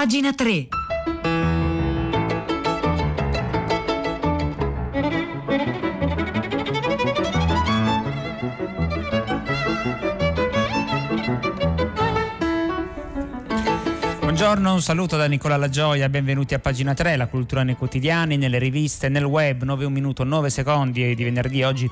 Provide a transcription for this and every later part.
Pagina 3. Buongiorno, un saluto da Nicola Lagioia, benvenuti a pagina 3, la cultura nei quotidiani, nelle riviste, nel web, 9 1 minuto 9 secondi di venerdì oggi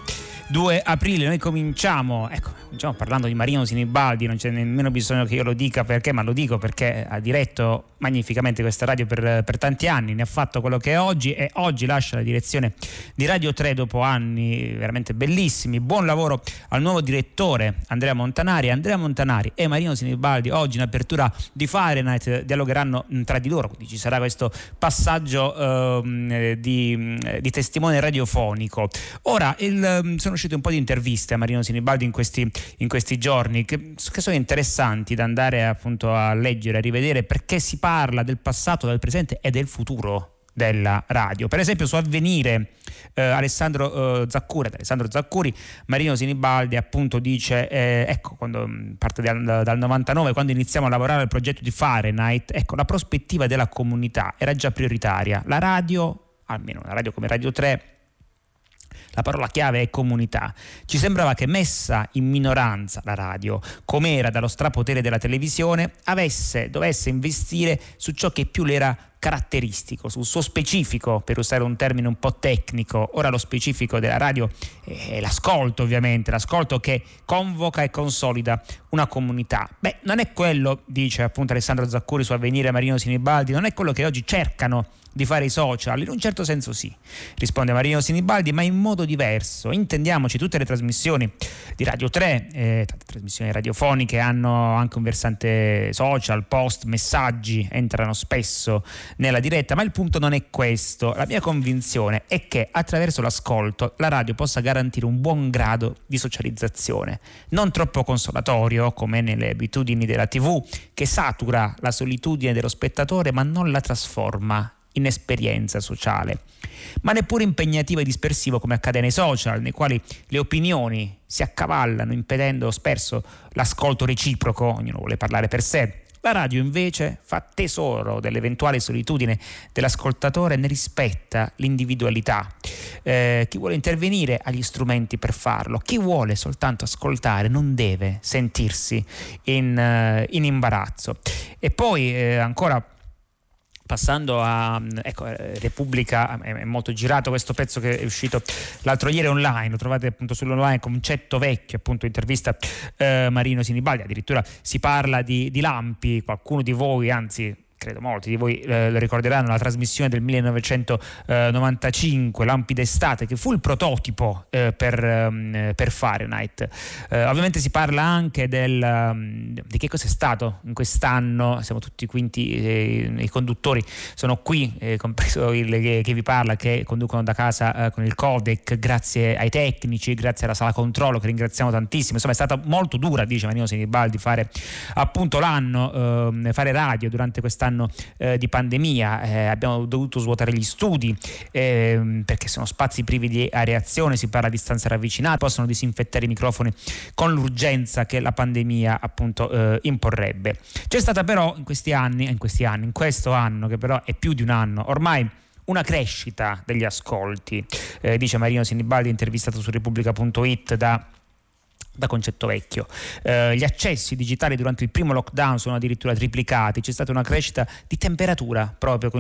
2 aprile. Noi cominciamo, ecco, cominciamo parlando di Marino Sinibaldi, non c'è nemmeno bisogno che io lo dica perché, ma lo dico perché ha diretto magnificamente questa radio per, per tanti anni, ne ha fatto quello che è oggi e oggi lascia la direzione di Radio 3 dopo anni veramente bellissimi. Buon lavoro al nuovo direttore Andrea Montanari. Andrea Montanari e Marino Sinibaldi oggi in apertura di Fahrenheit dialogheranno mm, tra di loro, quindi ci sarà questo passaggio eh, di, di, testimone radiofonico. Ora, il, mm, sono uscite un po' di interviste a Marino Sinibaldi in questi, in questi giorni che, che, sono interessanti da andare appunto a leggere, a rivedere perché si parla del passato, del presente e del futuro della radio. Per esempio su Avvenire eh, Alessandro, eh, Zaccuri, Alessandro Zaccuri, Marino Sinibaldi appunto dice, eh, ecco, quando mm, parte dal, dal 99, quando iniziamo a lavorare al progetto di Fahrenheit, ecco, la prospettiva della comunità era già prioritaria. La radio, almeno una radio come Radio 3, la parola chiave è comunità. Ci sembrava che messa in minoranza la radio, come era dallo strapotere della televisione, avesse, dovesse investire su ciò che più le era caratteristico, sul suo specifico, per usare un termine un po' tecnico. Ora lo specifico della radio è l'ascolto, ovviamente, l'ascolto che convoca e consolida una comunità. Beh, non è quello, dice appunto Alessandro Zaccuri su Avvenire Marino Sinibaldi, non è quello che oggi cercano di fare i social? In un certo senso sì, risponde Marino Sinibaldi, ma in modo diverso. Intendiamoci, tutte le trasmissioni di Radio 3, eh, trasmissioni radiofoniche hanno anche un versante social, post, messaggi, entrano spesso nella diretta, ma il punto non è questo. La mia convinzione è che attraverso l'ascolto la radio possa garantire un buon grado di socializzazione, non troppo consolatorio come nelle abitudini della TV, che satura la solitudine dello spettatore ma non la trasforma in esperienza sociale, ma neppure impegnativo e dispersivo come accade nei social, nei quali le opinioni si accavallano impedendo spesso l'ascolto reciproco, ognuno vuole parlare per sé. La radio invece fa tesoro dell'eventuale solitudine dell'ascoltatore e ne rispetta l'individualità. Eh, chi vuole intervenire ha gli strumenti per farlo, chi vuole soltanto ascoltare non deve sentirsi in, uh, in imbarazzo. E poi eh, ancora passando a ecco, eh, Repubblica, è molto girato questo pezzo che è uscito l'altro ieri online, lo trovate appunto sull'online, concetto vecchio, appunto intervista eh, Marino Sinibaldi, addirittura si parla di, di lampi, qualcuno di voi, anzi credo molti di voi eh, lo ricorderanno, la trasmissione del 1995, Lampi d'estate, che fu il prototipo eh, per, um, per, Fahrenheit. Eh, ovviamente si parla anche del, um, di che cosa è stato in quest'anno, siamo tutti quinti, eh, i conduttori sono qui, eh, compreso il che, che, vi parla, che conducono da casa eh, con il codec, grazie ai tecnici, grazie alla sala controllo che ringraziamo tantissimo. Insomma è stata molto dura, dice Manino Sinibaldi, fare appunto l'anno, ehm, fare radio durante quest'anno anno eh, di pandemia, eh, abbiamo dovuto svuotare gli studi eh, perché sono spazi privi di areazione, si parla di stanze ravvicinate, possono disinfettare i microfoni con l'urgenza che la pandemia appunto eh, imporrebbe. C'è stata però in questi anni, in questi anni, in questo anno che però è più di un anno, ormai una crescita degli ascolti, eh, dice Marino Sinibaldi intervistato su Repubblica.it da da concetto vecchio. Eh, gli accessi digitali durante il primo lockdown sono addirittura triplicati, c'è stata una crescita di temperatura proprio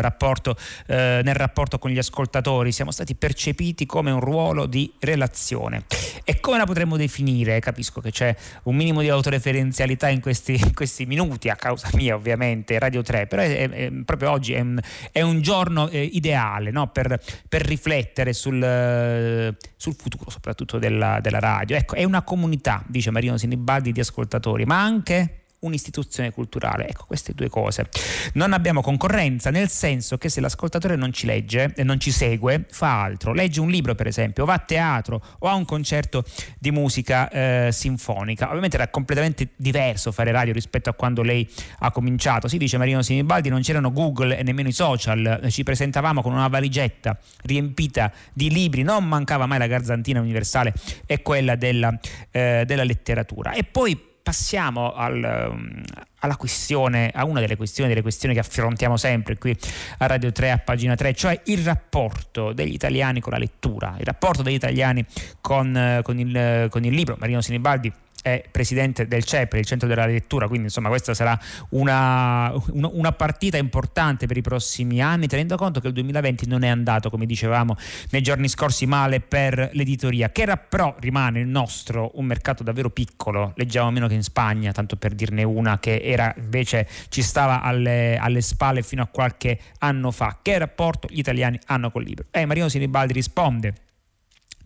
rapporto, eh, nel rapporto con gli ascoltatori, siamo stati percepiti come un ruolo di relazione. E come la potremmo definire? Capisco che c'è un minimo di autoreferenzialità in questi, in questi minuti, a causa mia ovviamente, Radio 3, però è, è, è, proprio oggi è un, un giorno eh, ideale no? per, per, riflettere sul, sul futuro soprattutto della, della radio. Ecco, è una comunità, dice Marino Sinibaldi, di ascoltatori, ma anche un'istituzione culturale. Ecco, queste due cose. Non abbiamo concorrenza, nel senso che se l'ascoltatore non ci legge e non ci segue, fa altro. Legge un libro, per esempio, va a teatro o a un concerto di musica eh, sinfonica. Ovviamente era completamente diverso fare radio rispetto a quando lei ha cominciato. Si dice Marino Sinibaldi, non c'erano Google e nemmeno i social, ci presentavamo con una valigetta riempita di libri, non mancava mai la garzantina universale e quella della, eh, della letteratura. E poi passiamo al, um, alla questione, a una delle questioni, delle questioni che affrontiamo sempre qui a Radio 3, a pagina 3, cioè il rapporto degli italiani con la lettura, il rapporto degli italiani con, eh, con, il, con il libro. Marino Sinibaldi è presidente del CEPRE, il centro della lettura, quindi insomma questa sarà una, una, partita importante per i prossimi anni, tenendo conto che il 2020 non è andato, come dicevamo nei giorni scorsi, male per l'editoria, che era, però rimane il nostro un mercato davvero piccolo, leggiamo meno che in Spagna, tanto per dirne una, che era invece ci stava alle, alle spalle fino a qualche anno fa. Che rapporto gli italiani hanno col libro? E eh, Marino Sinibaldi risponde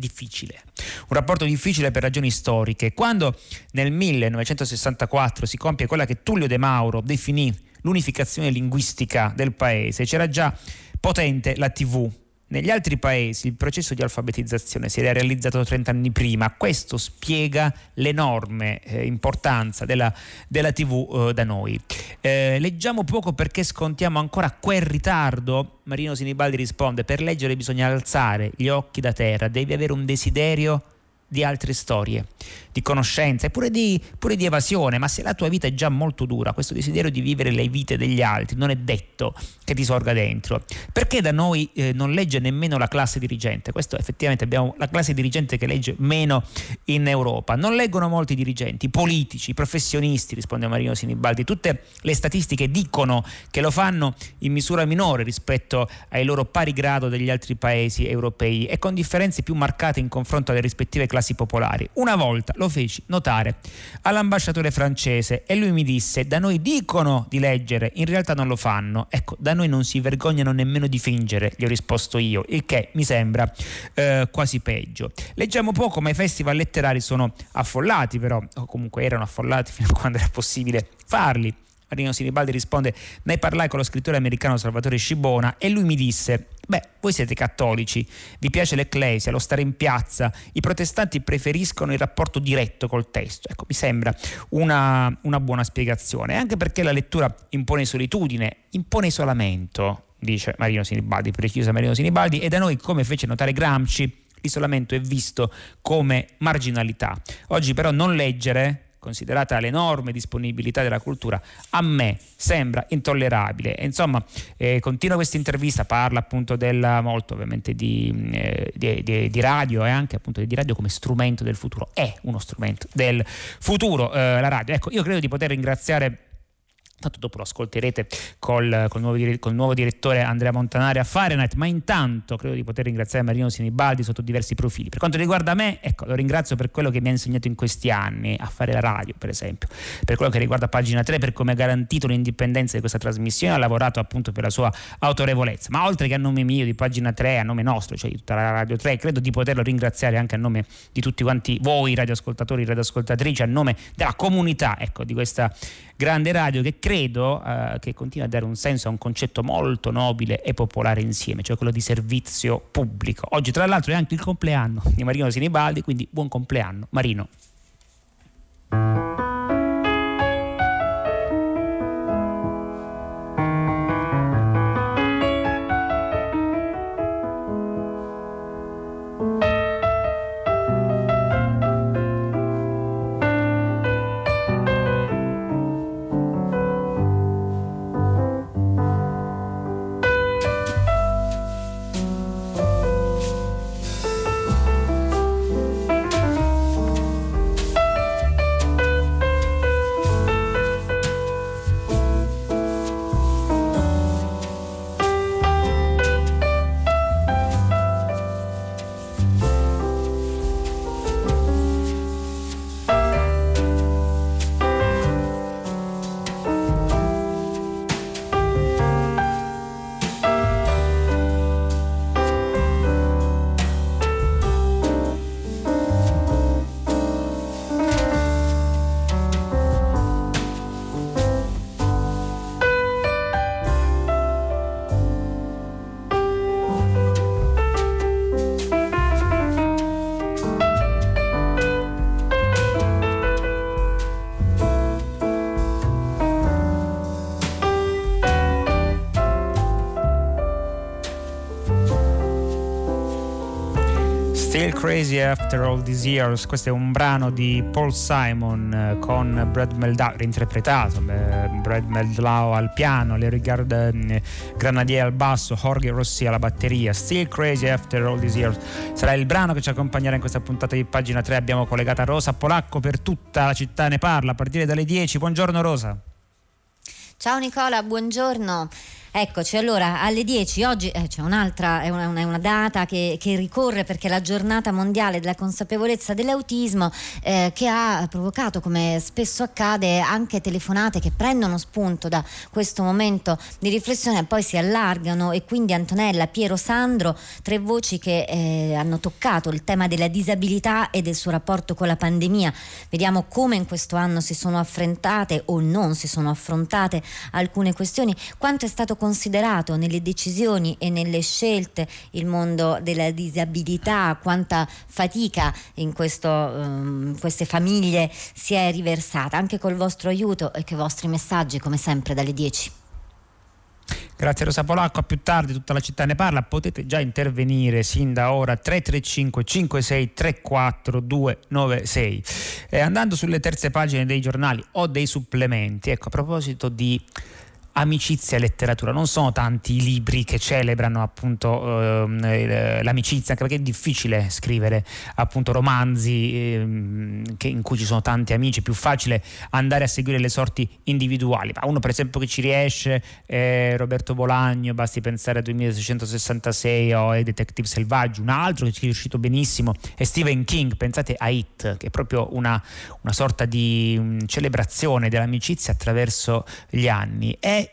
difficile. Un rapporto difficile per ragioni storiche. Quando nel 1964 si compie quella che Tullio De Mauro definì l'unificazione linguistica del paese, c'era già potente la TV, negli altri paesi il processo di alfabetizzazione si era realizzato 30 anni prima, questo spiega l'enorme eh, importanza della, della TV eh, da noi. Eh, leggiamo poco perché scontiamo ancora quel ritardo. Marino Sinibaldi risponde, per leggere bisogna alzare gli occhi da terra, devi avere un desiderio di altre storie, di conoscenza e pure di, pure di, evasione, ma se la tua vita è già molto dura, questo desiderio di vivere le vite degli altri non è detto che ti sorga dentro. Perché da noi eh, non legge nemmeno la classe dirigente? Questo effettivamente abbiamo la classe dirigente che legge meno in Europa. Non leggono molti dirigenti, politici, professionisti, risponde Marino Sinibaldi. Tutte le statistiche dicono che lo fanno in misura minore rispetto ai loro pari grado degli altri paesi europei e con differenze più marcate in confronto alle rispettive classi classi popolari. Una volta lo feci notare all'ambasciatore francese e lui mi disse da noi dicono di leggere, in realtà non lo fanno. Ecco, da noi non si vergognano nemmeno di fingere, gli ho risposto io, il che mi sembra eh, quasi peggio. Leggiamo poco, ma i festival letterari sono affollati però, o comunque erano affollati fino a quando era possibile farli. Marino Sinibaldi risponde, ne parlai con lo scrittore americano Salvatore Scibona e lui mi disse, beh, voi siete cattolici, vi piace l'ecclesia, lo stare in piazza, i protestanti preferiscono il rapporto diretto col testo. Ecco, mi sembra una, una buona spiegazione, anche perché la lettura impone solitudine, impone isolamento, dice Marino Sinibaldi, precisa Marino Sinibaldi, e da noi, come fece notare Gramsci, l'isolamento è visto come marginalità. Oggi però non leggere considerata l'enorme disponibilità della cultura, a me sembra intollerabile. E insomma, eh, continua questa intervista, parla appunto della, molto ovviamente di, eh, di, di, di, radio e anche appunto di radio come strumento del futuro. È uno strumento del futuro eh, la radio. Ecco, io credo di poter ringraziare Tanto dopo lo ascolterete col, col, nuovo, col, nuovo, direttore Andrea Montanari a Fahrenheit, ma intanto credo di poter ringraziare Marino Sinibaldi sotto diversi profili. Per quanto riguarda me, ecco, lo ringrazio per quello che mi ha insegnato in questi anni a fare la radio, per esempio, per quello che riguarda pagina 3, per come ha garantito l'indipendenza di questa trasmissione, ha lavorato appunto per la sua autorevolezza. Ma oltre che a nome mio, di pagina 3, a nome nostro, cioè di tutta la Radio 3, credo di poterlo ringraziare anche a nome di tutti quanti voi radioascoltatori, radioascoltatrici, a nome della comunità, ecco, di questa grande radio che credo eh, che continua a dare un senso a un concetto molto nobile e popolare insieme, cioè quello di servizio pubblico. Oggi tra l'altro è anche il compleanno di Marino Sinibaldi, quindi buon compleanno Marino. Crazy After All These Years, questo è un brano di Paul Simon eh, con Brad Meldau, reinterpretato, eh, Brad Meldau al piano, Larry Gard, eh, Granadier al basso, Jorge Rossi alla batteria, Still Crazy After All These Years sarà il brano che ci accompagnerà in questa puntata di pagina 3, abbiamo collegata Rosa Polacco per tutta la città ne parla a partire dalle 10, buongiorno Rosa. Ciao Nicola, buongiorno. Eccoci, allora alle 10 oggi eh, c'è un'altra, è una, una, una data che, che, ricorre perché è la giornata mondiale della consapevolezza dell'autismo eh, che ha provocato, come spesso accade, anche telefonate che prendono spunto da questo momento di riflessione e poi si allargano e quindi Antonella, Piero Sandro, tre voci che eh, hanno toccato il tema della disabilità e del suo rapporto con la pandemia. Vediamo come in questo anno si sono affrontate o non si sono affrontate alcune questioni, quanto è stato considerato nelle decisioni e nelle scelte il mondo della disabilità, quanta fatica in questo, um, queste famiglie si è riversata, anche col vostro aiuto e con i vostri messaggi come sempre dalle 10. Grazie Rosa Polacco, a più tardi tutta la città ne parla, potete già intervenire sin da ora. 335 56 34 296. Eh, andando sulle terze pagine dei giornali o dei supplementi, ecco a proposito di amicizia e letteratura. Non sono tanti i libri che celebrano appunto eh, l'amicizia, anche perché è difficile scrivere appunto romanzi eh, in cui ci sono tanti amici, è più facile andare a seguire le sorti individuali. Ma uno per esempio che ci riesce è Roberto Bolagno, basti pensare a 2666 o ai Detective Selvaggi, un altro che ci è riuscito benissimo è Stephen King, pensate a It, che è proprio una, una sorta di um, celebrazione dell'amicizia attraverso gli anni. È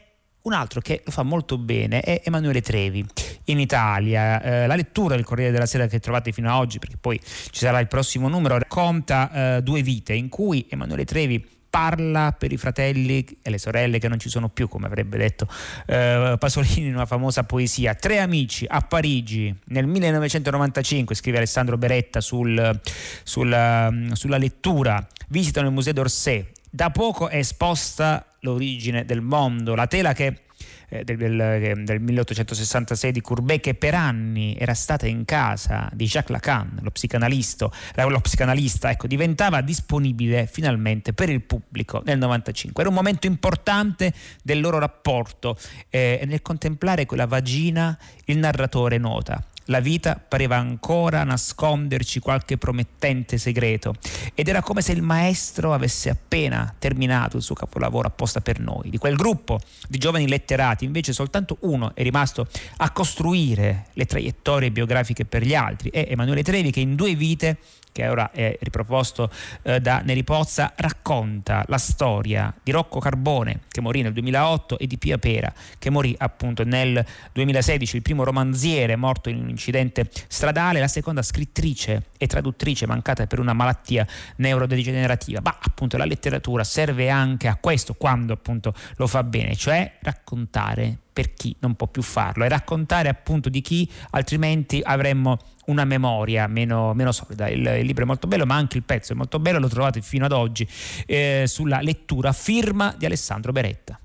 un altro che lo fa molto bene è Emanuele Trevi in Italia. Eh, la lettura del Corriere della Sera che trovate fino ad oggi, perché poi ci sarà il prossimo numero, racconta eh, due vite in cui Emanuele Trevi parla per i fratelli e le sorelle che non ci sono più, come avrebbe detto eh, Pasolini in una famosa poesia. Tre amici a Parigi nel 1995, scrive Alessandro Beretta sul, sulla, sulla lettura, visitano il Museo d'Orsay. Da poco è esposta l'origine del mondo, la tela che eh, del, del, del, 1866 di Courbet che per anni era stata in casa di Jacques Lacan, lo psicanalista, lo psicanalista ecco, diventava disponibile finalmente per il pubblico nel 95. Era un momento importante del loro rapporto eh, nel contemplare quella vagina il narratore nota la vita pareva ancora nasconderci qualche promettente segreto ed era come se il maestro avesse appena terminato il suo capolavoro apposta per noi. Di quel gruppo di giovani letterati invece soltanto uno è rimasto a costruire le traiettorie biografiche per gli altri, è Emanuele Trevi che in due vite che ora è riproposto eh, da Neri Pozza, racconta la storia di Rocco Carbone, che morì nel 2008, e di Pia Pera, che morì appunto nel 2016, il primo romanziere morto in un incidente stradale, la seconda scrittrice e traduttrice mancata per una malattia neurodegenerativa. Ma appunto la letteratura serve anche a questo, quando appunto lo fa bene, cioè raccontare per chi non può più farlo e raccontare appunto di chi altrimenti avremmo una memoria meno, meno solida. Il, il, libro è molto bello, ma anche il pezzo è molto bello, lo trovate fino ad oggi eh, sulla lettura firma di Alessandro Beretta.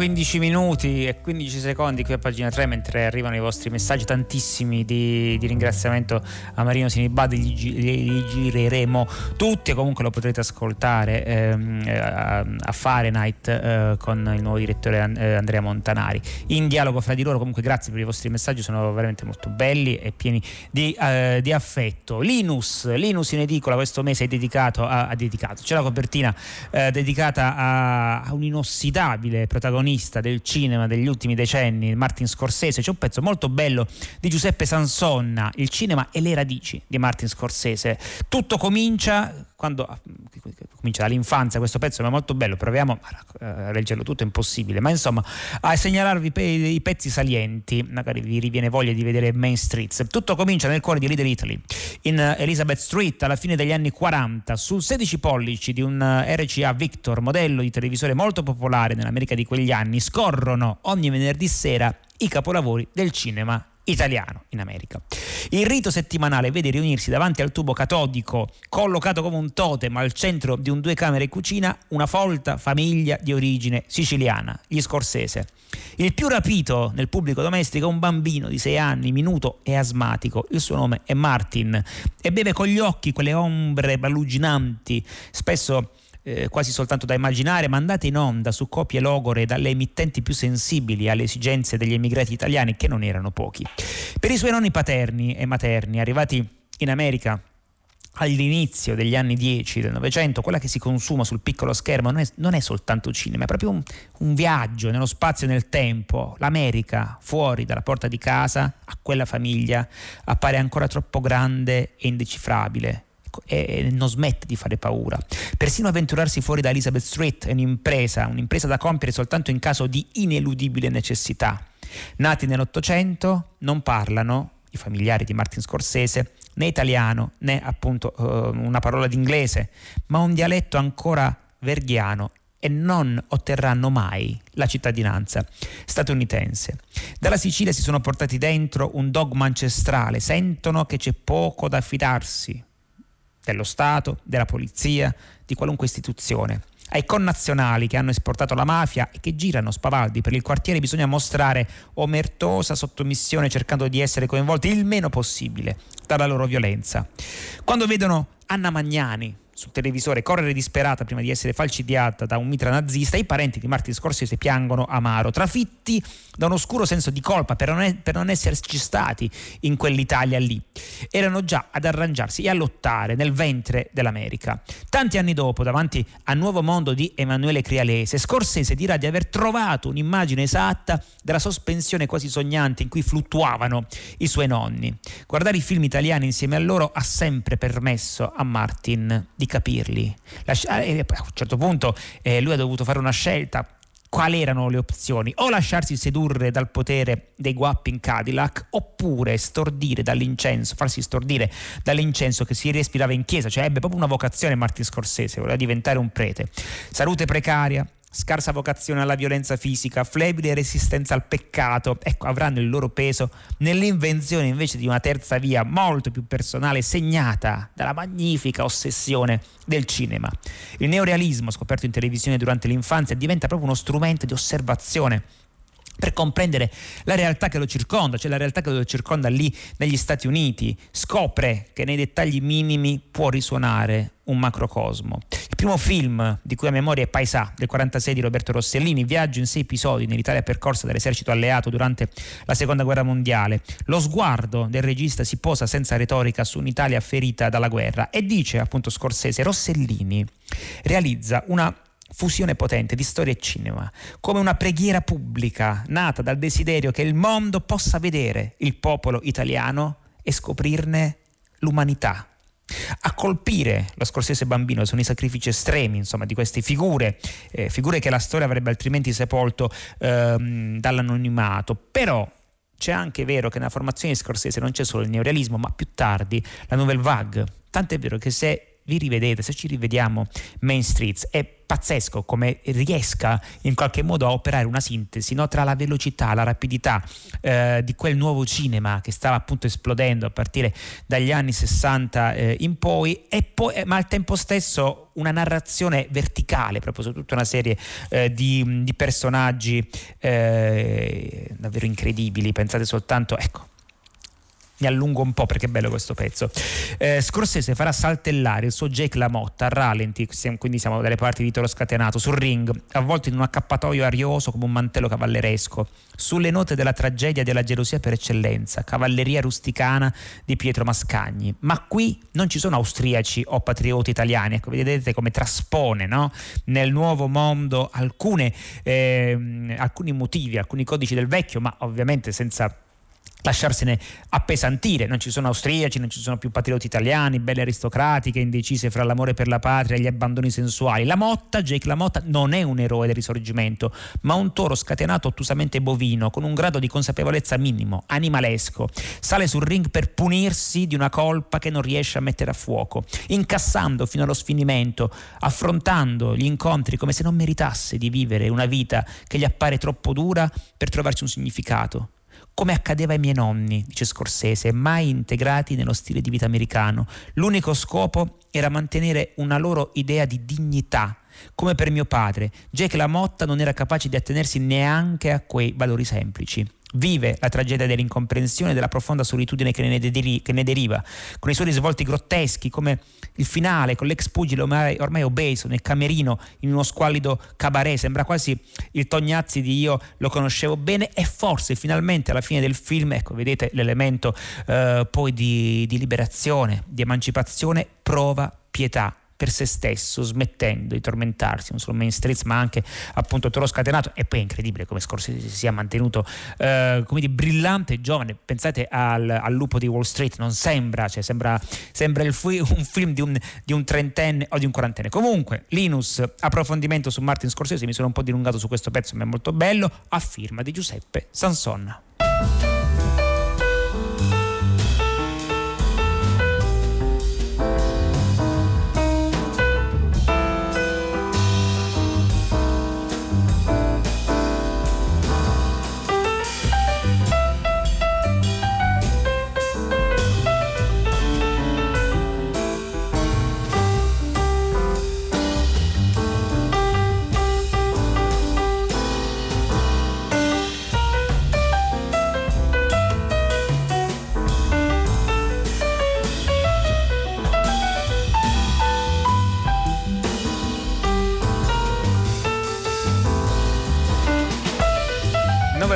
9.15 minuti e 15 secondi qui a pagina 3 mentre arrivano i vostri messaggi tantissimi di, di ringraziamento a Marino Sinibadi li, li, gireremo tutti. E comunque lo potrete ascoltare ehm, a, a, Fahrenheit eh, con il nuovo direttore eh, Andrea Montanari. In dialogo fra di loro comunque grazie per i vostri messaggi sono veramente molto belli e pieni di, eh, di affetto. Linus, Linus in edicola questo mese è dedicato a, a dedicato c'è la copertina eh, dedicata a, a un inossidabile protagonista del cinema degli ultimi decenni, Martin Scorsese. C'è un pezzo molto bello di Giuseppe Sansonna, Il cinema e le radici di Martin Scorsese. Tutto comincia quando ah, comincia dall'infanzia questo pezzo è molto bello, proviamo a leggerlo tutto, è impossibile, ma insomma a segnalarvi i pezzi salienti, magari vi riviene voglia di vedere Main Streets. Tutto comincia nel cuore di Little Italy, in Elizabeth Street alla fine degli anni 40, sul 16 pollici di un RCA Victor, modello di televisore molto popolare nell'America di quegli anni, scorrono ogni venerdì sera i capolavori del cinema italiano in America. Il rito settimanale vede riunirsi davanti al tubo catodico, collocato come un totem al centro di un due camere cucina, una folta famiglia di origine siciliana, gli Scorsese. Il più rapito nel pubblico domestico è un bambino di sei anni, minuto e asmatico. Il suo nome è Martin e beve con gli occhi quelle ombre balluginanti, spesso eh, quasi soltanto da immaginare, mandate in onda su copie logore dalle emittenti più sensibili alle esigenze degli emigrati italiani, che non erano pochi. Per i suoi nonni paterni e materni, arrivati in America all'inizio degli anni 10 del Novecento, quella che si consuma sul piccolo schermo non è, non è soltanto cinema, è proprio un, un, viaggio nello spazio e nel tempo. L'America, fuori dalla porta di casa, a quella famiglia, appare ancora troppo grande e indecifrabile e non smette di fare paura. Persino avventurarsi fuori da Elizabeth Street è un'impresa, un'impresa da compiere soltanto in caso di ineludibile necessità. Nati nell'Ottocento non parlano, i familiari di Martin Scorsese, né italiano né appunto uh, una parola d'inglese, ma un dialetto ancora verghiano e non otterranno mai la cittadinanza statunitense. Dalla Sicilia si sono portati dentro un dogma ancestrale, sentono che c'è poco da fidarsi dello Stato, della polizia, di qualunque istituzione. Ai connazionali che hanno esportato la mafia e che girano spavaldi per il quartiere bisogna mostrare omertosa sottomissione cercando di essere coinvolti il meno possibile dalla loro violenza. Quando vedono Anna Magnani, sul televisore correre disperata prima di essere falcidiata da un mitra nazista, i parenti di Martin Scorsese piangono amaro, trafitti da un oscuro senso di colpa per non, è, per non esserci stati in quell'Italia lì. Erano già ad arrangiarsi e a lottare nel ventre dell'America. Tanti anni dopo, davanti al nuovo mondo di Emanuele Crialese, Scorsese dirà di aver trovato un'immagine esatta della sospensione quasi sognante in cui fluttuavano i suoi nonni. Guardare i film italiani insieme a loro ha sempre permesso a Martin di capirli. Lascia- eh, a un certo punto eh, lui ha dovuto fare una scelta quali erano le opzioni? O lasciarsi sedurre dal potere dei guappi in Cadillac, oppure stordire dall'incenso, farsi stordire dall'incenso che si respirava in chiesa, cioè ebbe proprio una vocazione Martin Scorsese, voleva diventare un prete. Salute precaria, scarsa vocazione alla violenza fisica, flebile resistenza al peccato, ecco, avranno il loro peso nell'invenzione invece di una terza via molto più personale, segnata dalla magnifica ossessione del cinema. Il neorealismo, scoperto in televisione durante l'infanzia, diventa proprio uno strumento di osservazione per comprendere la realtà che lo circonda, cioè la realtà che lo circonda lì negli Stati Uniti, scopre che nei dettagli minimi può risuonare un macrocosmo. Il primo film di cui a memoria è Paesà del 46 di Roberto Rossellini, viaggio in sei episodi nell'Italia percorsa dall'esercito alleato durante la seconda guerra mondiale. Lo sguardo del regista si posa senza retorica su un'Italia ferita dalla guerra e dice appunto Scorsese, Rossellini realizza una fusione potente di storia e cinema, come una preghiera pubblica nata dal desiderio che il mondo possa vedere il popolo italiano e scoprirne l'umanità. A colpire lo scorsese bambino sono i sacrifici estremi insomma, di queste figure, eh, figure che la storia avrebbe altrimenti sepolto ehm, dall'anonimato. Però c'è anche vero che nella formazione di Scorsese non c'è solo il neorealismo, ma più tardi la nouvelle vague. Tant'è vero che se vi rivedete, se ci rivediamo Main Streets, è pazzesco come riesca in qualche modo a operare una sintesi no? tra la velocità, la rapidità eh, di quel nuovo cinema che stava appunto esplodendo a partire dagli anni 60 eh, in poi, poi, ma al tempo stesso una narrazione verticale proprio su tutta una serie eh, di, di, personaggi eh, davvero incredibili. Pensate soltanto, ecco, mi allungo un po' perché è bello questo pezzo. Eh, Scorsese farà saltellare il suo Jake LaMotta a rallenti, quindi siamo dalle parti di Toro Scatenato, sul ring, avvolto in un accappatoio arioso come un mantello cavalleresco, sulle note della tragedia della gelosia per eccellenza, cavalleria rusticana di Pietro Mascagni. Ma qui non ci sono austriaci o patrioti italiani, ecco, vedete come traspone no? nel nuovo mondo alcune, eh, alcuni motivi, alcuni codici del vecchio, ma ovviamente senza lasciarsene appesantire, non ci sono austriaci, non ci sono più patrioti italiani, belle aristocratiche, indecise fra l'amore per la patria e gli abbandoni sensuali. La Motta, Jake La Motta, non è un eroe del risorgimento, ma un toro scatenato ottusamente bovino, con un grado di consapevolezza minimo, animalesco. Sale sul ring per punirsi di una colpa che non riesce a mettere a fuoco, incassando fino allo sfinimento, affrontando gli incontri come se non meritasse di vivere una vita che gli appare troppo dura per trovarci un significato come accadeva ai miei nonni, dice Scorsese, mai integrati nello stile di vita americano. L'unico scopo era mantenere una loro idea di dignità. Come per mio padre, Jake LaMotta non era capace di attenersi neanche a quei valori semplici vive la tragedia dell'incomprensione e della profonda solitudine che ne, deri- che ne, deriva, con i suoi risvolti grotteschi, come il finale con l'ex pugile ormai, ormai, obeso nel camerino in uno squallido cabaret, sembra quasi il Tognazzi di io lo conoscevo bene e forse finalmente alla fine del film, ecco vedete l'elemento eh, poi di, di liberazione, di emancipazione, prova pietà per se stesso, smettendo di tormentarsi, non solo Main Streets ma anche appunto Toro Scatenato e poi è incredibile come Scorsese si sia mantenuto eh, come di brillante e giovane, pensate al, al, lupo di Wall Street, non sembra, cioè sembra, sembra il, un film di un, di un, trentenne o di un quarantenne. Comunque, Linus, approfondimento su Martin Scorsese, mi sono un po' dilungato su questo pezzo, ma è molto bello, a firma di Giuseppe Sansonna.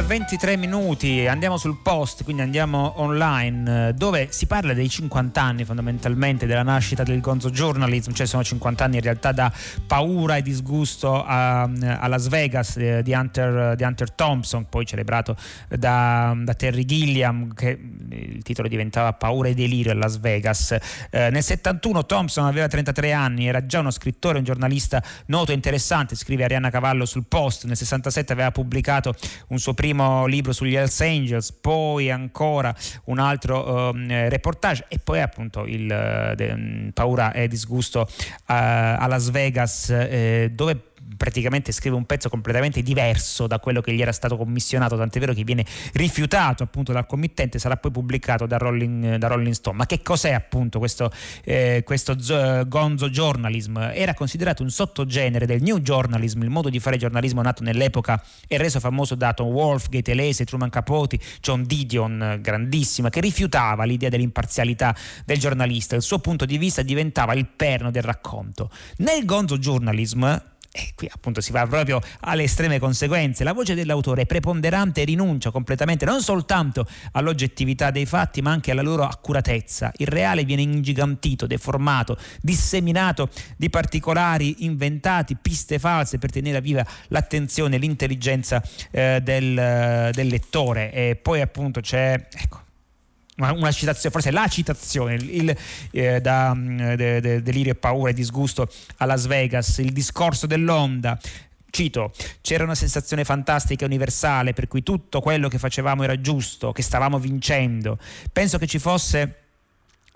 23 minuti, andiamo sul post, quindi andiamo online, dove si parla dei 50 anni fondamentalmente della nascita del gonzo journalism, cioè sono 50 anni in realtà da paura e disgusto a, a Las Vegas eh, di, Hunter, di, Hunter, Thompson, poi celebrato da, da, Terry Gilliam, che il titolo diventava Paura e delirio a Las Vegas. Eh, nel 71 Thompson aveva 33 anni, era già uno scrittore, un giornalista noto e interessante, scrive Arianna Cavallo sul post, nel 67 aveva pubblicato un suo primo primo libro sugli Hells Angels, poi ancora un altro um, reportage e poi appunto il uh, de, Paura e disgusto uh, a Las Vegas eh, dove praticamente scrive un pezzo completamente diverso da quello che gli era stato commissionato, tant'è vero che viene rifiutato appunto dal committente, sarà poi pubblicato da Rolling, da Rolling Stone. Ma che cos'è appunto questo, eh, questo gonzo journalism? Era considerato un sottogenere del new journalism, il modo di fare giornalismo nato nell'epoca e reso famoso da Tom Wolfe, Gaetelese, Truman Capote, John Didion, grandissima, che rifiutava l'idea dell'imparzialità del giornalista. Il suo punto di vista diventava il perno del racconto. Nel gonzo journalism e qui appunto si va proprio alle estreme conseguenze. La voce dell'autore preponderante e rinuncia completamente non soltanto all'oggettività dei fatti, ma anche alla loro accuratezza. Il reale viene ingigantito, deformato, disseminato di particolari inventati, piste false per tenere viva l'attenzione, l'intelligenza eh, del, del, lettore. E poi appunto c'è ecco, una, una, citazione, forse la citazione, il, eh, da mm, de, de, Delirio e paura e disgusto a Las Vegas, il discorso dell'onda. Cito, c'era una sensazione fantastica e universale per cui tutto quello che facevamo era giusto, che stavamo vincendo. Penso che ci fosse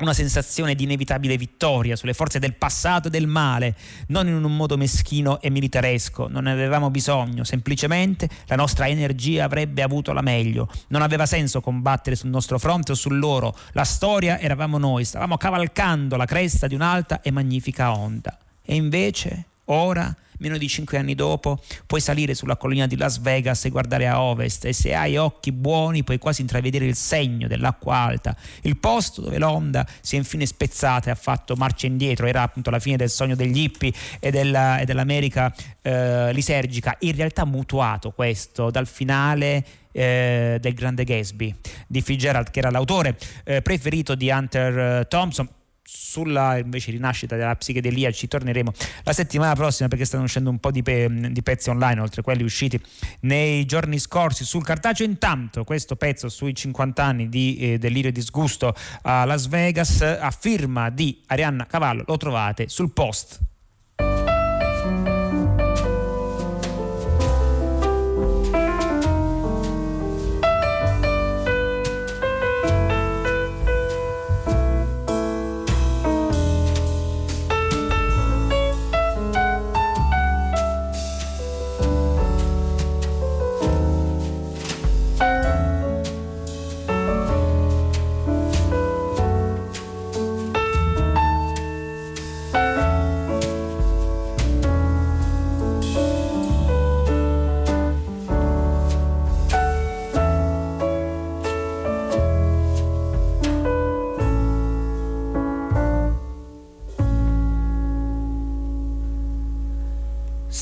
una sensazione di inevitabile vittoria sulle forze del passato e del male, non in un modo meschino e militaresco, non ne avevamo bisogno, semplicemente la nostra energia avrebbe avuto la meglio, non aveva senso combattere sul nostro fronte o sul loro, la storia eravamo noi, stavamo cavalcando la cresta di un'alta e magnifica onda. E invece, ora meno di cinque anni dopo puoi salire sulla collina di Las Vegas e guardare a ovest e se hai occhi buoni puoi quasi intravedere il segno dell'acqua alta, il posto dove l'onda si è infine spezzata e ha fatto marcia indietro, era appunto la fine del sogno degli hippie e, della, e dell'America eh, lisergica, in realtà mutuato questo dal finale eh, del grande Gatsby di Fitzgerald che era l'autore eh, preferito di Hunter eh, Thompson sulla invece rinascita della psichedelia ci torneremo la settimana prossima perché stanno uscendo un po' di, pe- di pezzi online oltre a quelli usciti nei giorni scorsi. Sul cartaceo intanto questo pezzo sui 50 anni di eh, delirio e disgusto a Las Vegas a firma di Arianna Cavallo lo trovate sul post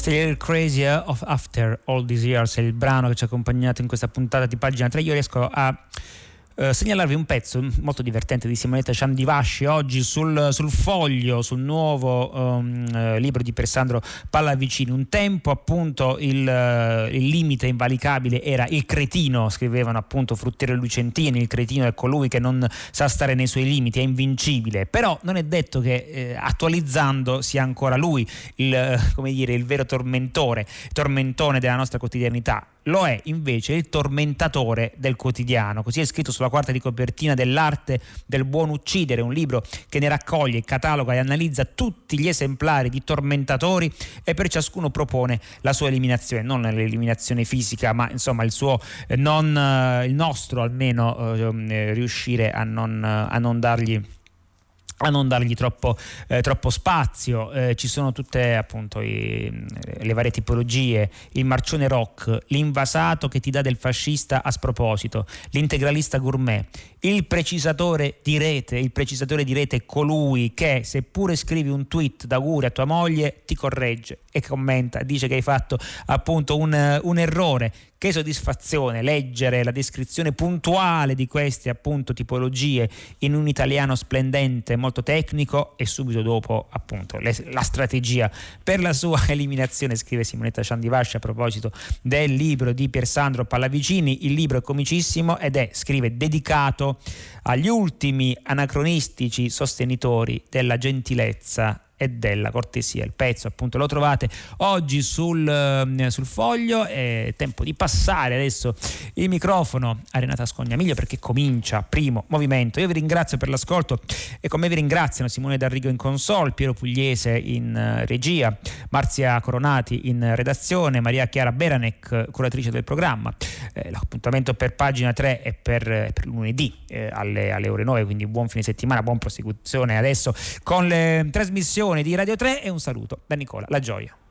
Still Crazy of After All These Years è il brano che ci ha accompagnato in questa puntata di pagina 3. Io riesco a Uh, segnalarvi un pezzo molto divertente di Simonetta Ciandivasci oggi sul, sul foglio, sul nuovo um, libro di Persandro Pallavicini. Un tempo appunto il, uh, il, limite invalicabile era il cretino, scrivevano appunto Fruttiero e Lucentini, il cretino è colui che non sa stare nei suoi limiti, è invincibile, però non è detto che eh, attualizzando sia ancora lui il, dire, il vero tormentore, tormentone della nostra quotidianità lo è invece il tormentatore del quotidiano. Così è scritto sulla quarta di copertina dell'arte del buon uccidere, un libro che ne raccoglie, cataloga e analizza tutti gli esemplari di tormentatori e per ciascuno propone la sua eliminazione, non l'eliminazione fisica, ma insomma il suo eh, non eh, il nostro almeno eh, riuscire a non, a non dargli a non dargli troppo, eh, troppo spazio, eh, ci sono tutte appunto i, le varie tipologie, il marcione rock, l'invasato che ti dà del fascista a sproposito, l'integralista gourmet, il precisatore di rete, il precisatore di rete è colui che seppure scrivi un tweet d'auguri a tua moglie ti corregge e commenta, dice che hai fatto appunto un, un errore che soddisfazione leggere la descrizione puntuale di queste appunto tipologie in un italiano splendente, molto tecnico e subito dopo appunto le, la strategia per la sua eliminazione, scrive Simonetta Ciandivasci a proposito del libro di Piersandro Pallavicini. Il libro è comicissimo ed è, scrive, dedicato agli ultimi anacronistici sostenitori della gentilezza e della cortesia. Il pezzo appunto lo trovate oggi sul, eh, sul foglio. È tempo di passare adesso il microfono a Renata Scognamiglio perché comincia primo movimento. Io vi ringrazio per l'ascolto e come vi ringraziano Simone D'Arrigo in console, Piero Pugliese in uh, regia, Marzia Coronati in redazione, Maria Chiara Beranec, curatrice del programma. Eh, l'appuntamento per pagina 3 è per, per lunedì eh, alle, alle ore 9, quindi buon fine settimana, buon prosecuzione adesso con le trasmissioni di Radio 3 e un saluto da Nicola La Gioia.